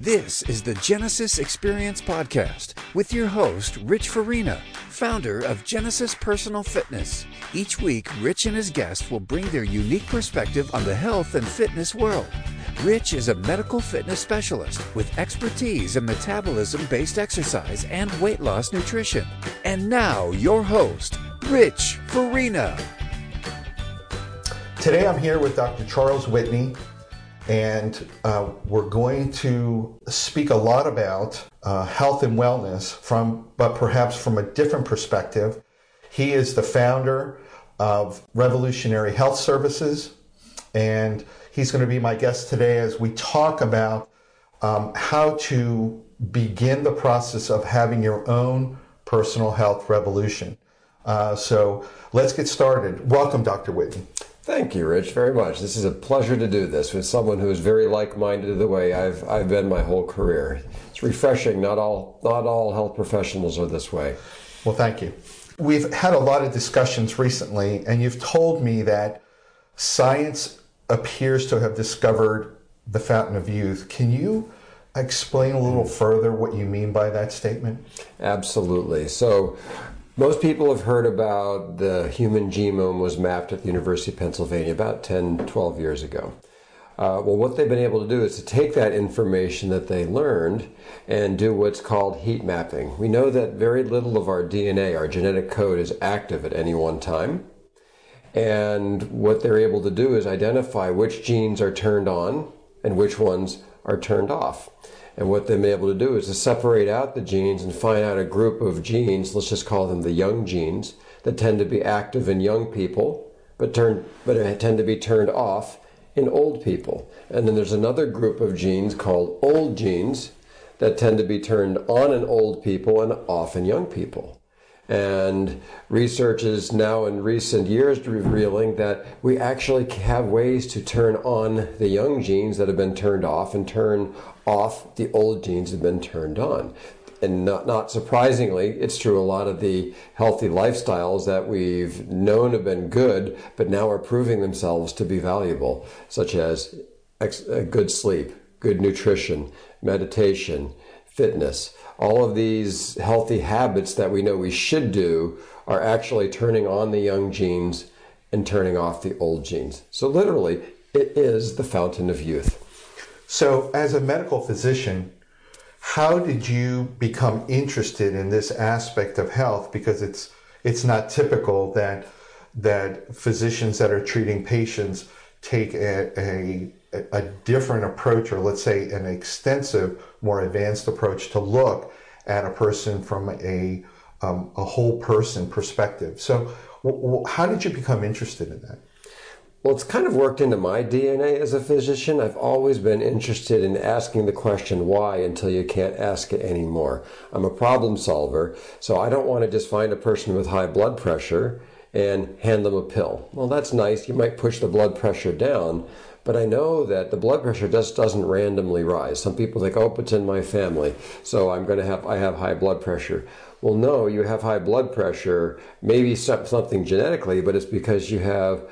This is the Genesis Experience Podcast with your host, Rich Farina, founder of Genesis Personal Fitness. Each week, Rich and his guests will bring their unique perspective on the health and fitness world. Rich is a medical fitness specialist with expertise in metabolism based exercise and weight loss nutrition. And now, your host, Rich Farina. Today I'm here with Dr. Charles Whitney, and uh, we're going to speak a lot about uh, health and wellness from, but perhaps from a different perspective. He is the founder of Revolutionary Health Services, and he's going to be my guest today as we talk about um, how to begin the process of having your own personal health revolution. Uh, so let's get started. Welcome, Dr. Whitney. Thank you, Rich, very much. This is a pleasure to do this with someone who is very like-minded the way I've I've been my whole career. It's refreshing. Not all not all health professionals are this way. Well, thank you. We've had a lot of discussions recently, and you've told me that science appears to have discovered the fountain of youth. Can you explain a little further what you mean by that statement? Absolutely. So, most people have heard about the human genome was mapped at the University of Pennsylvania about 10, 12 years ago. Uh, well, what they've been able to do is to take that information that they learned and do what's called heat mapping. We know that very little of our DNA, our genetic code, is active at any one time. And what they're able to do is identify which genes are turned on and which ones are turned off. And what they've been able to do is to separate out the genes and find out a group of genes, let's just call them the young genes, that tend to be active in young people, but turn but tend to be turned off in old people. And then there's another group of genes called old genes that tend to be turned on in old people and off in young people. And research is now in recent years revealing that we actually have ways to turn on the young genes that have been turned off and turn off the old genes have been turned on. And not, not surprisingly, it's true a lot of the healthy lifestyles that we've known have been good, but now are proving themselves to be valuable, such as ex- uh, good sleep, good nutrition, meditation, fitness all of these healthy habits that we know we should do are actually turning on the young genes and turning off the old genes. So, literally, it is the fountain of youth. So, as a medical physician, how did you become interested in this aspect of health? Because it's it's not typical that that physicians that are treating patients take a, a a different approach, or let's say an extensive, more advanced approach to look at a person from a, um, a whole person perspective. So, w- w- how did you become interested in that? Well, it's kind of worked into my DNA as a physician. I've always been interested in asking the question why until you can't ask it anymore. I'm a problem solver, so I don't want to just find a person with high blood pressure and hand them a pill. Well, that's nice. You might push the blood pressure down, but I know that the blood pressure just doesn't randomly rise. Some people think, oh, it's in my family, so I'm going to have I have high blood pressure. Well, no, you have high blood pressure, maybe something genetically, but it's because you have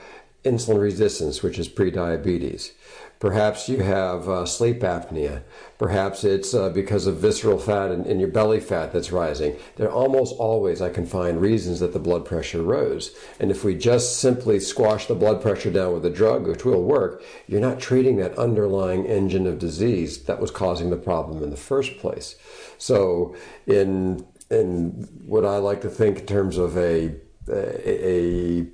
insulin resistance, which is prediabetes. Perhaps you have uh, sleep apnea. Perhaps it's uh, because of visceral fat in, your belly fat that's rising. There almost always I can find reasons that the blood pressure rose. And if we just simply squash the blood pressure down with a drug, which will work, you're not treating that underlying engine of disease that was causing the problem in the first place. So in in what I like to think in terms of a a, a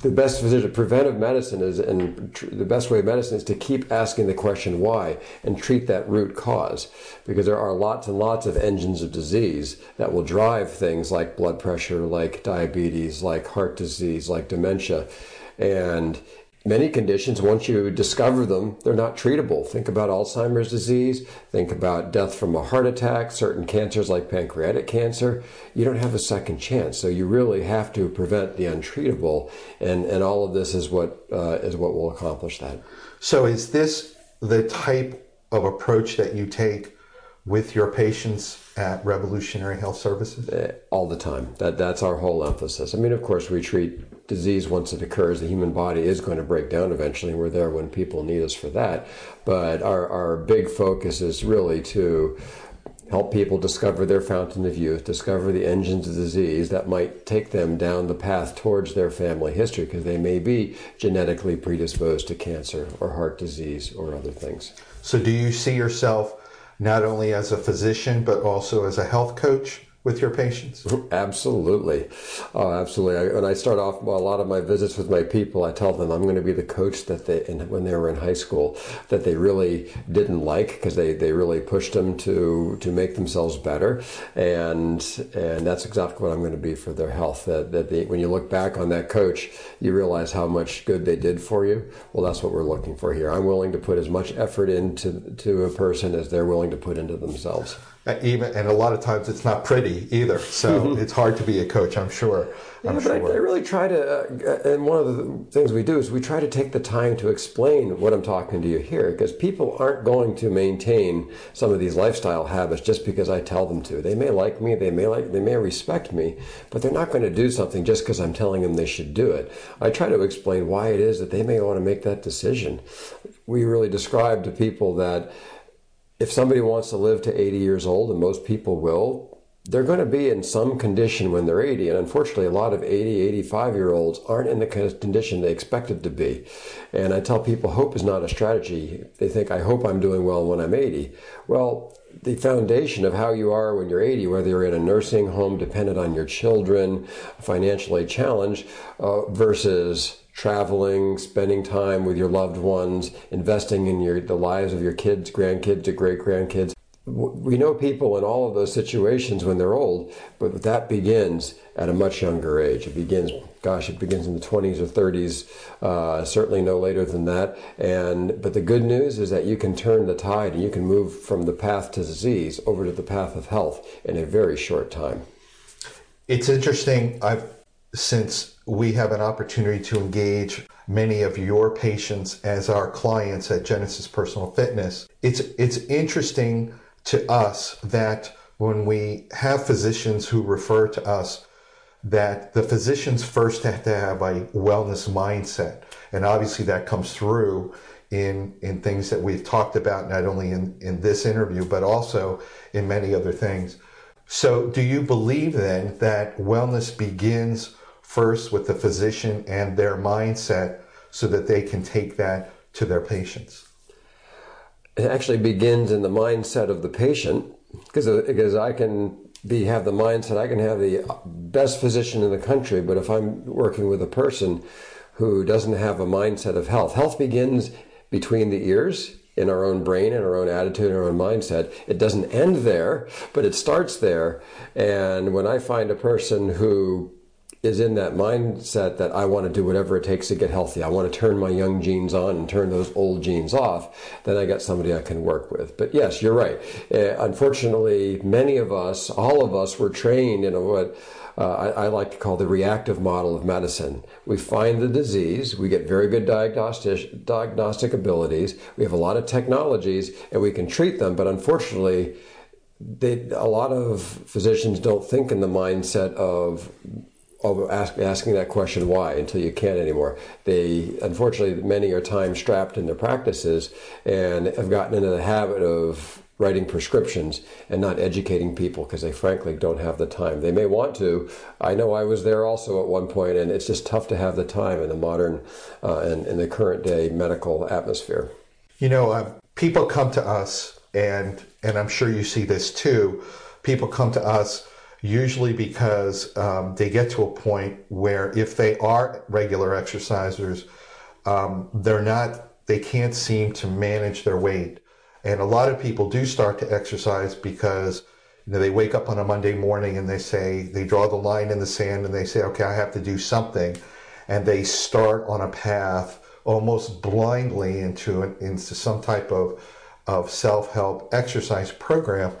the best physician, preventive medicine is, and tr- the best way of medicine is to keep asking the question why and treat that root cause. Because there are lots and lots of engines of disease that will drive things like blood pressure, like diabetes, like heart disease, like dementia. And many conditions, once you discover them, they're not treatable. Think about Alzheimer's disease, think about death from a heart attack, certain cancers like pancreatic cancer. You don't have a second chance. So you really have to prevent the untreatable. And, and all of this is what, uh, is what will accomplish that. So is this the type of approach that you take with your patients at Revolutionary Health Services? Uh, all the time. That that's our whole emphasis. I mean, of course, we treat disease once it occurs. The human body is going to break down eventually. We're there when people need us for that. But our our big focus is really to help people discover their fountain of youth, discover the engines of disease that might take them down the path towards their family history because they may be genetically predisposed to cancer or heart disease or other things. So, do you see yourself not only as a physician but also as a health coach? With your patients? Absolutely. Oh, absolutely. I, when I start off well, a lot of my visits with my people, I tell them I'm going to be the coach that they, in, when they were in high school, that they really didn't like because they, they really pushed them to, to make themselves better. And, and that's exactly what I'm going to be for their health. That, that they, when you look back on that coach, you realize how much good they did for you. Well, that's what we're looking for here. I'm willing to put as much effort into to a person as they're willing to put into themselves. Uh, even and a lot of times it's not pretty either. So mm-hmm. it's hard to be a coach. I'm sure. I'm yeah, sure. I, I, really try to, uh, and one of the things we do is we try to take the time to explain what I'm talking to you here, because people aren't going to maintain some of these lifestyle habits just because I tell them to. They may like me, they may like, they may respect me, but they're not going to do something just because I'm telling them they should do it. I try to explain why it is that they may want to make that decision. We really describe to people that if somebody wants to live to 80 years old, and most people will, they're going to be in some condition when they're 80. And unfortunately, a lot of 80, 85 year olds aren't in the condition they expected to be. And I tell people hope is not a strategy. They think, I hope I'm doing well when I'm 80. Well, the foundation of how you are when you're 80, whether you're in a nursing home dependent on your children, financially challenged, uh, versus traveling, spending time with your loved ones, investing in your the lives of your kids, grandkids, or great grandkids. We know people in all of those situations when they're old, but that begins at a much younger age. It begins, gosh, it begins in the 20s or 30s, uh, certainly no later than that. And but the good news is that you can turn the tide and you can move from the path to disease over to the path of health in a very short time. It's interesting. I've since we have an opportunity to engage many of your patients as our clients at Genesis Personal Fitness, it's it's interesting to us that when we have physicians who refer to us that the physicians first have to have a wellness mindset. And obviously that comes through in in things that we've talked about not only in in this interview but also in many other things. So do you believe then that wellness begins first with the physician and their mindset so that they can take that to their patients? It actually begins in the mindset of the patient because because uh, I can be have the mindset I can have the best physician in the country, but if I'm working with a person who doesn't have a mindset of health, health begins between the ears in our own brain and our own attitude and our own mindset. It doesn't end there, but it starts there. And when I find a person who is in that mindset that I want to do whatever it takes to get healthy. I want to turn my young genes on and turn those old genes off. Then I got somebody I can work with. But yes, you're right. Uh, unfortunately, many of us, all of us, were trained in a, what uh, I, I, like to call the reactive model of medicine. We find the disease, we get very good diagnostic diagnostic abilities, we have a lot of technologies, and we can treat them. But unfortunately, they, a lot of physicians don't think in the mindset of of ask, asking that question why until you can't anymore. They unfortunately many are time strapped in their practices and have gotten into the habit of writing prescriptions and not educating people because they frankly don't have the time. They may want to. I know I was there also at one point, and it's just tough to have the time in the modern uh, and in the current day medical atmosphere. You know, uh, people come to us, and and I'm sure you see this too. People come to us usually because um, they get to a point where if they are regular exercisers, um, they're not, they can't seem to manage their weight. And a lot of people do start to exercise because you know, they wake up on a Monday morning and they say, they draw the line in the sand and they say, okay, I have to do something. And they start on a path almost blindly into, into some type of, of self-help exercise program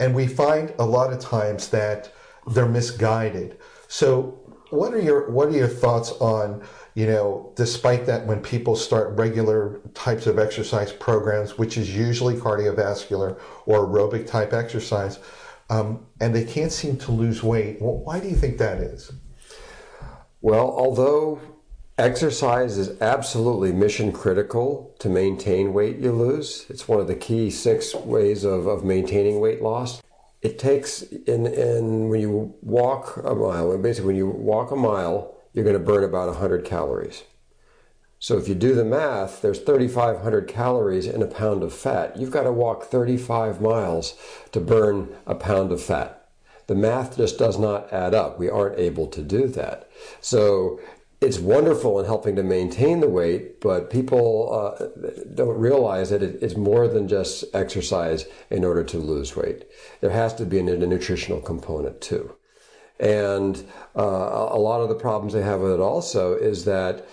and we find a lot of times that they're misguided. So, what are your what are your thoughts on you know despite that when people start regular types of exercise programs which is usually cardiovascular or aerobic type exercise um, and they can't seem to lose weight well, why do you think that is well although exercise is absolutely mission critical to maintain weight you lose. It's one of the key six ways of, of maintaining weight loss. It takes in in when you walk a mile basically when you walk a mile you're going to burn about 100 calories. So if you do the math there's 3500 calories in a pound of fat. You've got to walk 35 miles to burn a pound of fat. The math just does not add up. We aren't able to do that. So it's wonderful in helping to maintain the weight, but people uh, don't realize that it's more than just exercise in order to lose weight. There has to be a, a nutritional component too. And uh, a lot of the problems they have with it also is that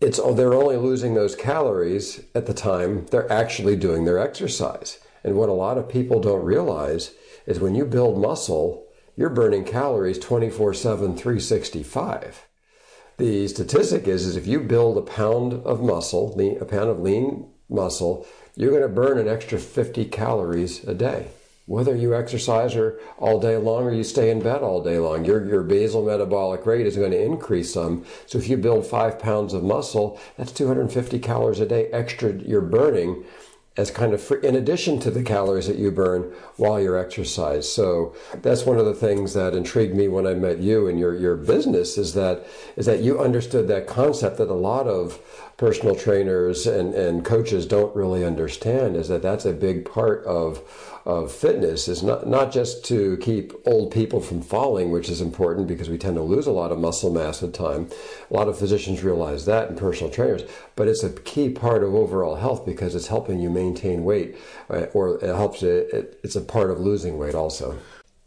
it's they're only losing those calories at the time they're actually doing their exercise. And what a lot of people don't realize is when you build muscle, you're burning calories 24 7, 365 the statistic is, is if you build a pound of muscle, a pound of lean muscle, you're going to burn an extra 50 calories a day. Whether you exercise or all day long or you stay in bed all day long, your, your basal metabolic rate is going to increase some. So if you build five pounds of muscle, that's 250 calories a day extra you're burning as kind of free, in addition to the calories that you burn while you're exercise. So that's one of the things that intrigued me when I met you and your your business is that is that you understood that concept that a lot of personal trainers and, and coaches don't really understand is that that's a big part of of fitness is not, not just to keep old people from falling, which is important because we tend to lose a lot of muscle mass with time. A lot of physicians realize that and personal trainers, but it's a key part of overall health because it's helping you maintain weight uh, or it helps it, it, it's a part of losing weight also.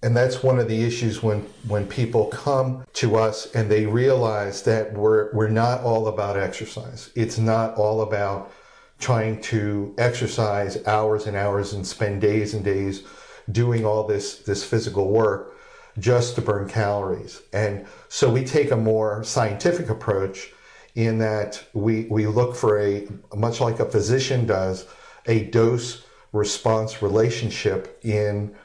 And that's one of the issues when, when people come to us and they realize that we're, we're not all about exercise. It's not all about trying to exercise hours and hours and spend days and days doing all this this physical work just to burn calories. And so we take a more scientific approach in that we we look for a much like a physician does a dose response relationship in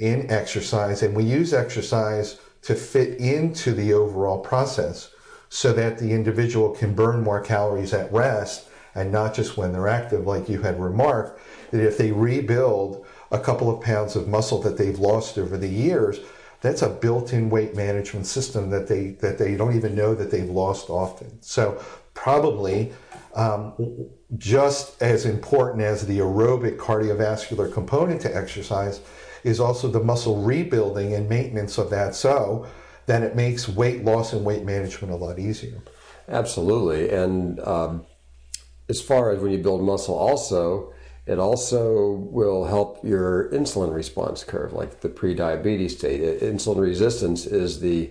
in exercise and we use exercise to fit into the overall process so that the individual can burn more calories at rest and not just when they're active, like you had remarked, that if they rebuild a couple of pounds of muscle that they've lost over the years, that's a built-in weight management system that they that they don't even know that they've lost often. So probably um, just as important as the aerobic cardiovascular component to exercise is also the muscle rebuilding and maintenance of that so that it makes weight loss and weight management a lot easier. Absolutely. And um, as far as when you build muscle, also, it also will help your insulin response curve, like the pre-diabetes state. Insulin resistance is the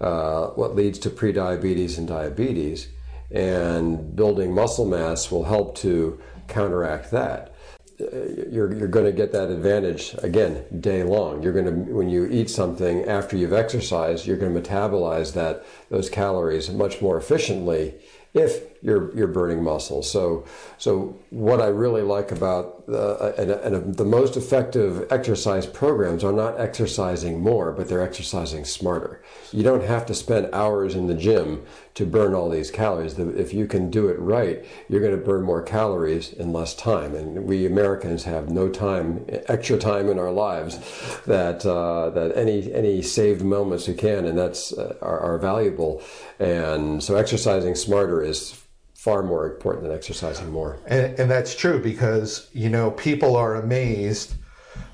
uh, what leads to pre-diabetes and diabetes, and building muscle mass will help to counteract that. You're, you're going to get that advantage again day long. You're going to when you eat something after you've exercised, you're going to metabolize that those calories much more efficiently if you're you're burning muscle. So so what I really like about the and, and the most effective exercise programs are not exercising more, but they're exercising smarter. You don't have to spend hours in the gym to burn all these calories. If you can do it right, you're going to burn more calories in less time. And we Americans have no time, extra time in our lives that uh, that any any saved moments we can, and that's uh, are, are valuable. And so exercising smarter is far more important than exercising more. And, and that's true because you know people are amazed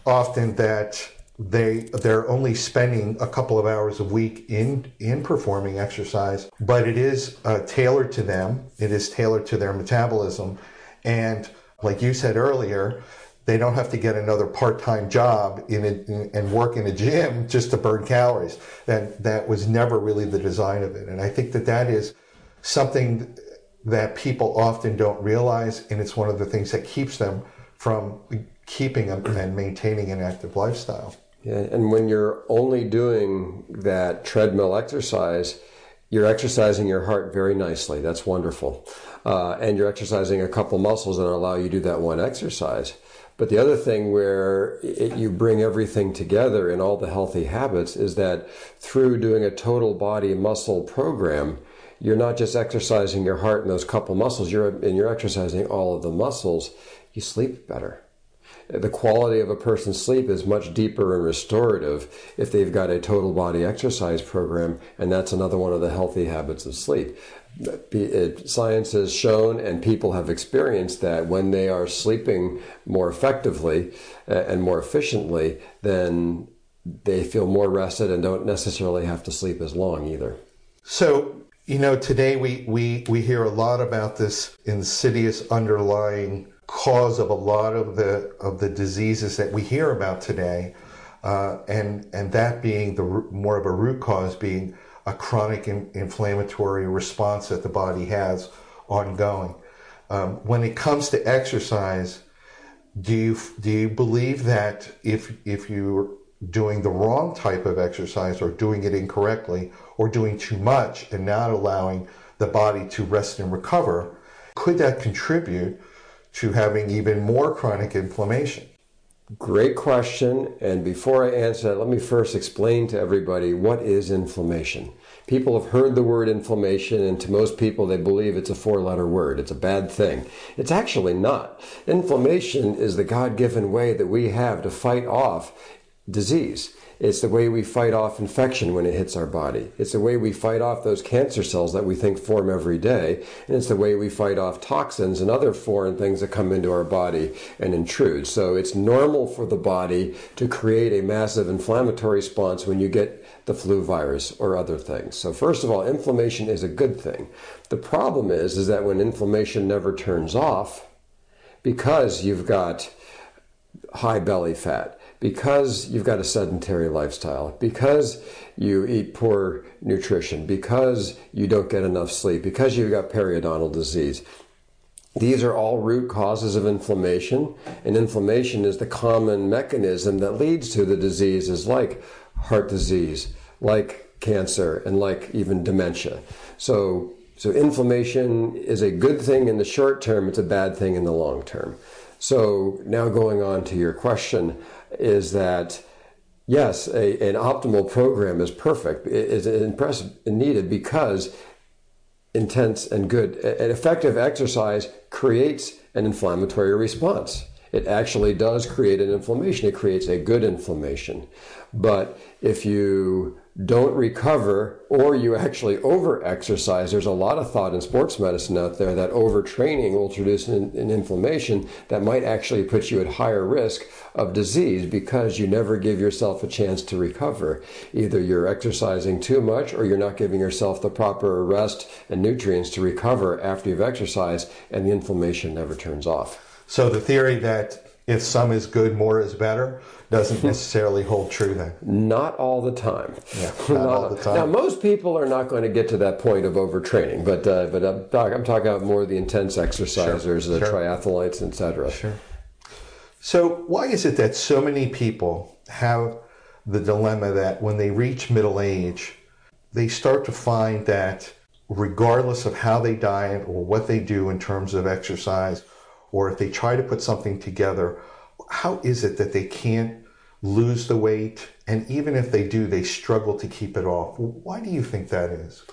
often that they they're only spending a couple of hours a week in in performing exercise, but it is uh, tailored to them. It is tailored to their metabolism, and like you said earlier, they don't have to get another part-time job in, a, in, and work in a gym just to burn calories. That that was never really the design of it, and I think that that is something that people often don't realize, and it's one of the things that keeps them from keeping and maintaining an active lifestyle. Yeah, and when you're only doing that treadmill exercise, you're exercising your heart very nicely. That's wonderful. Uh, and you're exercising a couple muscles that allow you to do that one exercise. But the other thing where it, you bring everything together in all the healthy habits is that through doing a total body muscle program, you're not just exercising your heart and those couple muscles, you're, and you're exercising all of the muscles. You sleep better the quality of a person's sleep is much deeper and restorative if they've got a total body exercise program, and that's another one of the healthy habits of sleep. Science has shown, and people have experienced that when they are sleeping more effectively uh, and more efficiently, then they feel more rested and don't necessarily have to sleep as long either. So, you know, today we, we, we hear a lot about this insidious underlying cause of a lot of the of the diseases that we hear about today, uh, and and that being the more of a root cause being a chronic in, inflammatory response that the body has ongoing. Um, when it comes to exercise, do you do you believe that if if you're doing the wrong type of exercise or doing it incorrectly or doing too much and not allowing the body to rest and recover, could that contribute to having even more chronic inflammation? Great question. And before I answer that, let me first explain to everybody what is inflammation. People have heard the word inflammation, and to most people, they believe it's a four letter word. It's a bad thing. It's actually not. Inflammation is the God given way that we have to fight off disease. It's the way we fight off infection when it hits our body. It's the way we fight off those cancer cells that we think form every day. And it's the way we fight off toxins and other foreign things that come into our body and intrude. So it's normal for the body to create a massive inflammatory response when you get the flu virus or other things. So first of all, inflammation is a good thing. The problem is, is that when inflammation never turns off, because you've got high belly fat, because you've got a sedentary lifestyle, because you eat poor nutrition, because you don't get enough sleep, because you've got periodontal disease. These are all root causes of inflammation, and inflammation is the common mechanism that leads to the diseases like heart disease, like cancer, and like even dementia. So, so inflammation is a good thing in the short term, it's a bad thing in the long term. So now going on to your question, is that yes, a, an optimal program is perfect, is impressive and needed because intense and good, an effective exercise creates an inflammatory response. It actually does create an inflammation. It creates a good inflammation. But if you don't recover or you actually over exercise, there's a lot of thought in sports medicine out there that overtraining will produce an, an, inflammation that might actually put you at higher risk of disease because you never give yourself a chance to recover. Either you're exercising too much or you're not giving yourself the proper rest and nutrients to recover after you've exercised and the inflammation never turns off. So the theory that if some is good, more is better doesn't necessarily hold true then. Not all the time. Yeah, not, not all the time. Now, most people are not going to get to that point of overtraining, but uh, but I'm, talk, I'm, talking about more of the intense exercisers, sure, the sure. triathletes, etc. Sure. So, why is it that so many people have the dilemma that when they reach middle age, they start to find that regardless of how they diet or what they do in terms of exercise, or if they try to put something together, how is it that they can't lose the weight, and even if they do, they struggle to keep it off. Why do you think that is?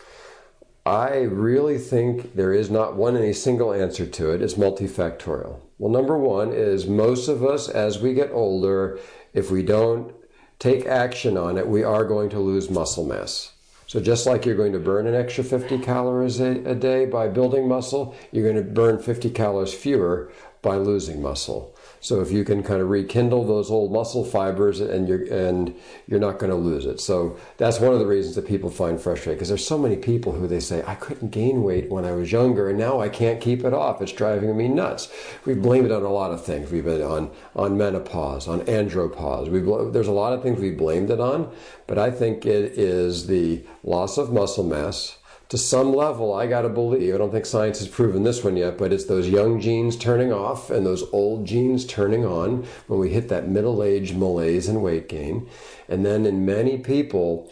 I really think there is not one any single answer to it. It's multifactorial. Well, number one is most of us, as we get older, if we don't take action on it, we are going to lose muscle mass. So just like you're going to burn an extra 50 calories a, a day by building muscle, you're going to burn 50 calories fewer by losing muscle. So if you can kind of rekindle those old muscle fibers and you're and you're not going to lose it. So that's one of the reasons that people find frustrating because there's so many people who they say I couldn't gain weight when I was younger and now I can't keep it off. It's driving me nuts. We blame it on a lot of things. We've been on on menopause, on andropause. We there's a lot of things we blamed it on, but I think it is the loss of muscle mass to some level, I got to believe, I don't think science has proven this one yet, but it's those young genes turning off and those old genes turning on when we hit that middle age malaise and weight gain. And then in many people,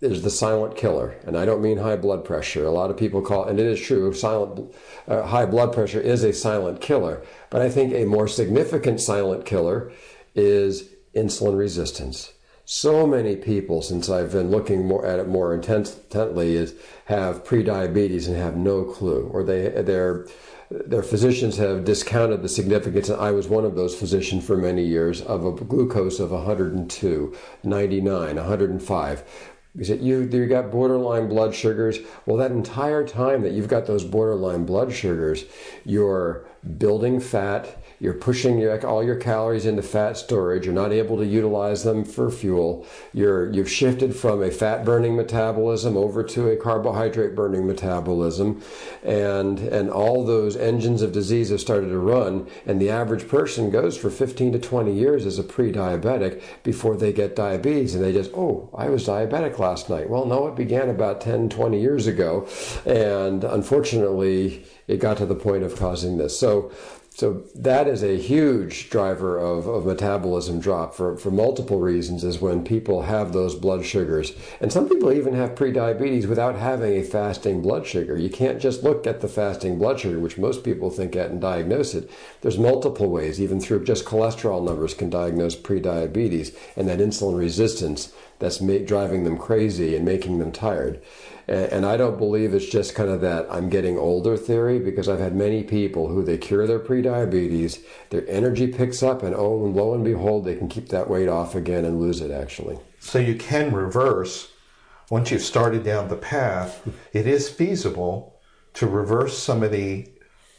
is the silent killer, and I don't mean high blood pressure. A lot of people call, and it is true, silent uh, high blood pressure is a silent killer. But I think a more significant silent killer is insulin resistance. So many people, since I've been looking more at it more intently, is have prediabetes and have no clue, or they they're their physicians have discounted the significance, and I was one of those physicians for many years, of a glucose of 102, 99, 105. He said, you, you got borderline blood sugars. Well, that entire time that you've got those borderline blood sugars, you're building fat, you're pushing your, all your calories into fat storage. You're not able to utilize them for fuel. You're, you've shifted from a fat burning metabolism over to a carbohydrate burning metabolism. And, and all those engines of disease have started to run. And the average person goes for 15 to 20 years as a pre diabetic before they get diabetes. And they just, oh, I was diabetic last night. Well, no, it began about 10, 20 years ago. And unfortunately, it got to the point of causing this. So so that is a huge driver of, of metabolism drop for, for multiple reasons is when people have those blood sugars. And some people even have prediabetes without having a fasting blood sugar. You can't just look at the fasting blood sugar, which most people think at and diagnose it. There's multiple ways, even through just cholesterol numbers can diagnose prediabetes and that insulin resistance that's ma- driving them crazy and making them tired. And I don't believe it's just kind of that I'm getting older theory because I've had many people who they cure their prediabetes, their energy picks up, and oh, and lo and behold, they can keep that weight off again and lose it actually. So you can reverse once you've started down the path. It is feasible to reverse some of the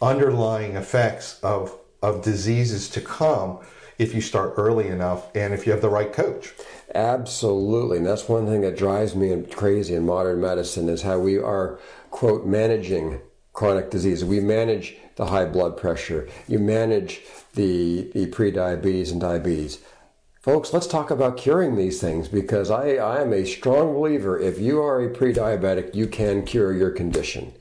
underlying effects of of diseases to come if you start early enough and if you have the right coach. Absolutely. And that's one thing that drives me crazy in modern medicine is how we are, quote, managing chronic disease. We manage the high blood pressure. You manage the, the prediabetes and diabetes. Folks, let's talk about curing these things because I, I am a strong believer if you are a pre-diabetic, you can cure your condition.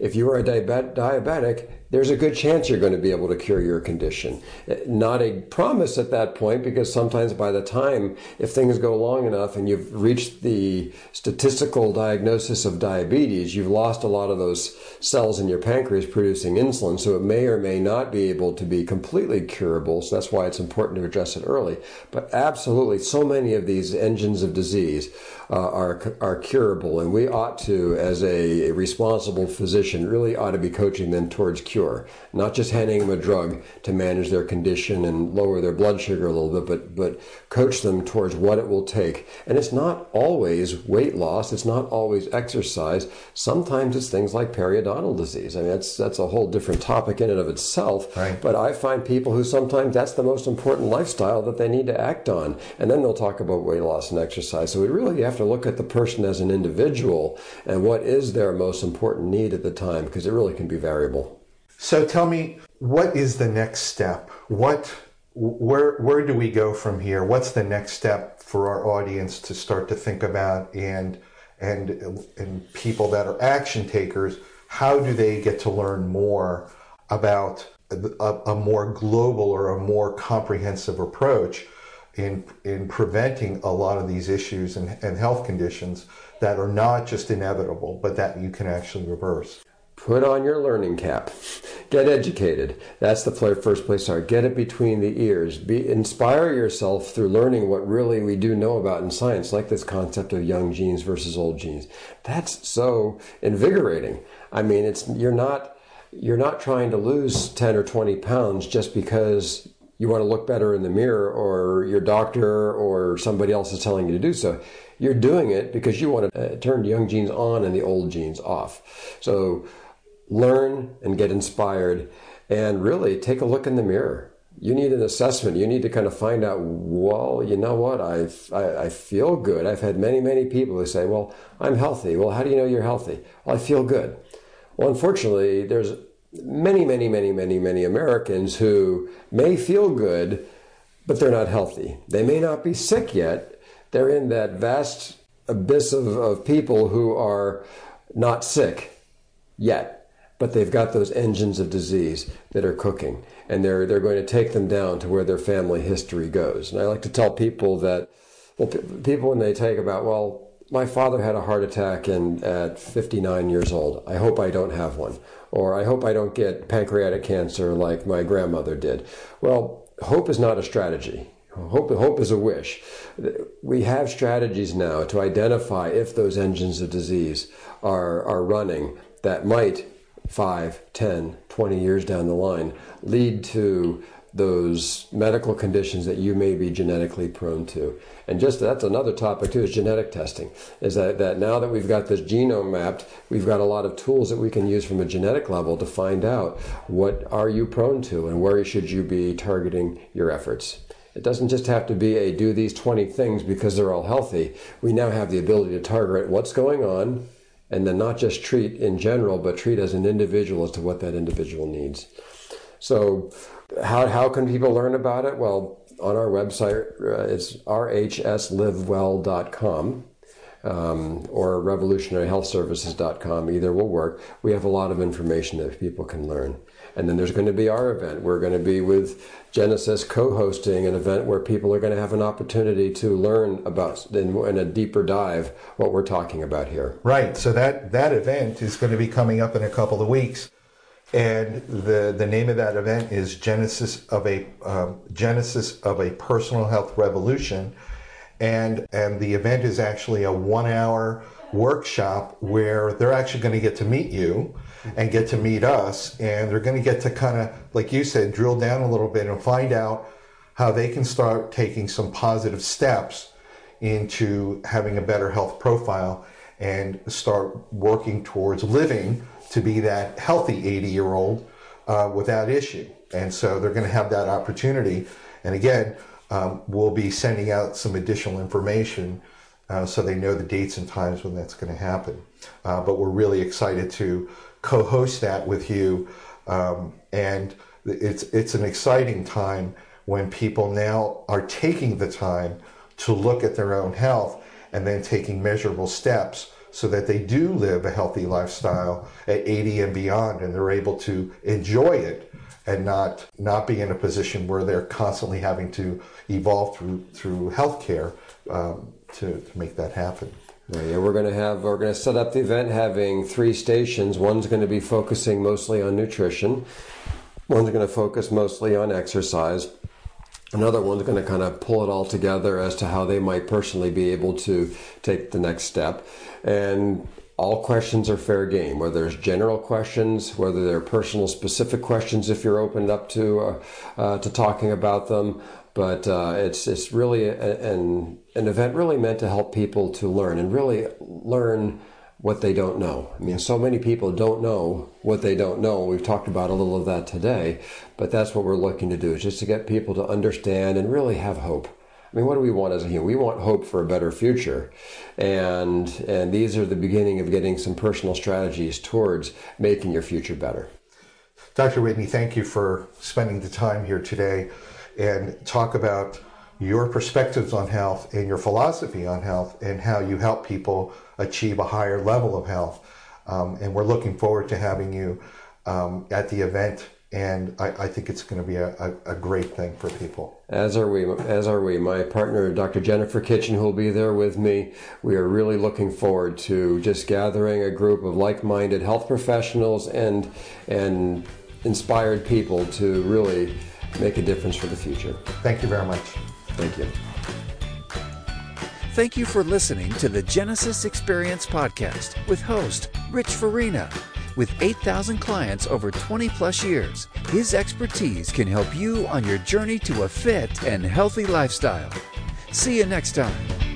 If you are a diabetic, there's a good chance you're going to be able to cure your condition. Not a promise at that point, because sometimes by the time, if things go long enough and you've reached the statistical diagnosis of diabetes, you've lost a lot of those cells in your pancreas producing insulin, so it may or may not be able to be completely curable. So that's why it's important to address it early. But absolutely, so many of these engines of disease uh, are, are curable, and we ought to, as a, a responsible physician, really ought to be coaching them towards cure cure, not just handing them a drug to manage their condition and lower their blood sugar a little bit, but, but coach them towards what it will take. And it's not always weight loss, it's not always exercise. Sometimes it's things like periodontal disease. I mean, that's, that's a whole different topic in and of itself. Right. But I find people who sometimes that's the most important lifestyle that they need to act on. And then they'll talk about weight loss and exercise. So we really have to look at the person as an individual and what is their most important need at the time because it really can be variable. So tell me, what is the next step? What, where, where do we go from here? What's the next step for our audience to start to think about and, and, and people that are action takers? How do they get to learn more about a, a more global or a more comprehensive approach in, in preventing a lot of these issues and, and health conditions that are not just inevitable, but that you can actually reverse? Put on your learning cap. Get educated. That's the first place to start. Get it between the ears. Be, inspire yourself through learning what really we do know about in science, like this concept of young genes versus old genes. That's so invigorating. I mean, it's you're not you're not trying to lose 10 or 20 pounds just because you want to look better in the mirror or your doctor or somebody else is telling you to do so. You're doing it because you want to uh, turn young genes on and the old genes off. So learn and get inspired and really take a look in the mirror. You need an assessment. You need to kind of find out, well, you know what? I, I, I feel good. I've had many, many people who say, well, I'm healthy. Well, how do you know you're healthy? Well, I feel good. Well, unfortunately, there's many, many, many, many, many Americans who may feel good, but they're not healthy. They may not be sick yet. They're in that vast abyss of, of people who are not sick yet but they've got those engines of disease that are cooking and they're they're going to take them down to where their family history goes and i like to tell people that well p- people when they take about well my father had a heart attack and at 59 years old. I hope I don't have one. Or I hope I don't get pancreatic cancer like my grandmother did. Well, hope is not a strategy. Hope, hope is a wish. We have strategies now to identify if those engines of disease are, are running that might 5, 10, 20 years down the line lead to those medical conditions that you may be genetically prone to. And just that's another topic too is genetic testing. Is that, that now that we've got this genome mapped, we've got a lot of tools that we can use from a genetic level to find out what are you prone to and where should you be targeting your efforts. It doesn't just have to be a do these 20 things because they're all healthy. We now have the ability to target what's going on and then not just treat in general, but treat as an individual as to what that individual needs. So, how, how can people learn about it? Well, on our website, uh, it's rhslivewell.com um, or revolutionaryhealthservices.com. Either will work. We have a lot of information that people can learn. And then there's going to be our event. We're going to be with Genesis co-hosting an event where people are going to have an opportunity to learn about in, in, a deeper dive what we're talking about here. Right. So that that event is going to be coming up in a couple of weeks, and the the name of that event is Genesis of a um, Genesis of a Personal Health Revolution, and and the event is actually a one hour workshop where they're actually going to get to meet you and get to meet us. And they're going to get to kind of, like you said, drill down a little bit and find out how they can start taking some positive steps into having a better health profile and start working towards living to be that healthy 80 year old uh, without issue. And so they're going to have that opportunity. And again, um, we'll be sending out some additional information uh, so they know the dates and times when that's going to happen. Uh, but we're really excited to co-host that with you, um, and it's it's an exciting time when people now are taking the time to look at their own health and then taking measurable steps so that they do live a healthy lifestyle at 80 and beyond and they're able to enjoy it and not not be in a position where they're constantly having to evolve through through healthcare um, to, to make that happen. Yeah, we're going to have we're going to set up the event having three stations. One's going to be focusing mostly on nutrition. One's going to focus mostly on exercise. Another one's going to kind of pull it all together as to how they might personally be able to take the next step. And all questions are fair game, whether there's general questions, whether they're personal specific questions if you're opened up to uh, uh, to talking about them, but uh, it's it's really a, an an event really meant to help people to learn and really learn what they don't know. I mean, so many people don't know what they don't know. We've talked about a little of that today, but that's what we're looking to do is just to get people to understand and really have hope. I mean, what do we want as a human? We want hope for a better future, and and these are the beginning of getting some personal strategies towards making your future better. Dr. Whitney, thank you for spending the time here today and talk about your perspectives on health and your philosophy on health and how you help people achieve a higher level of health. Um, and we're looking forward to having you um, at the event. And I, I think it's going to be a, a, a, great thing for people. As are we. As are we. My partner, Dr. Jennifer Kitchen, who will be there with me. We are really looking forward to just gathering a group of like-minded health professionals and and inspired people to really make a difference for the future. Thank you very much. Thank you. Thank you for listening to the Genesis Experience Podcast with host Rich Farina. With 8,000 clients over 20 plus years, his expertise can help you on your journey to a fit and healthy lifestyle. See you next time.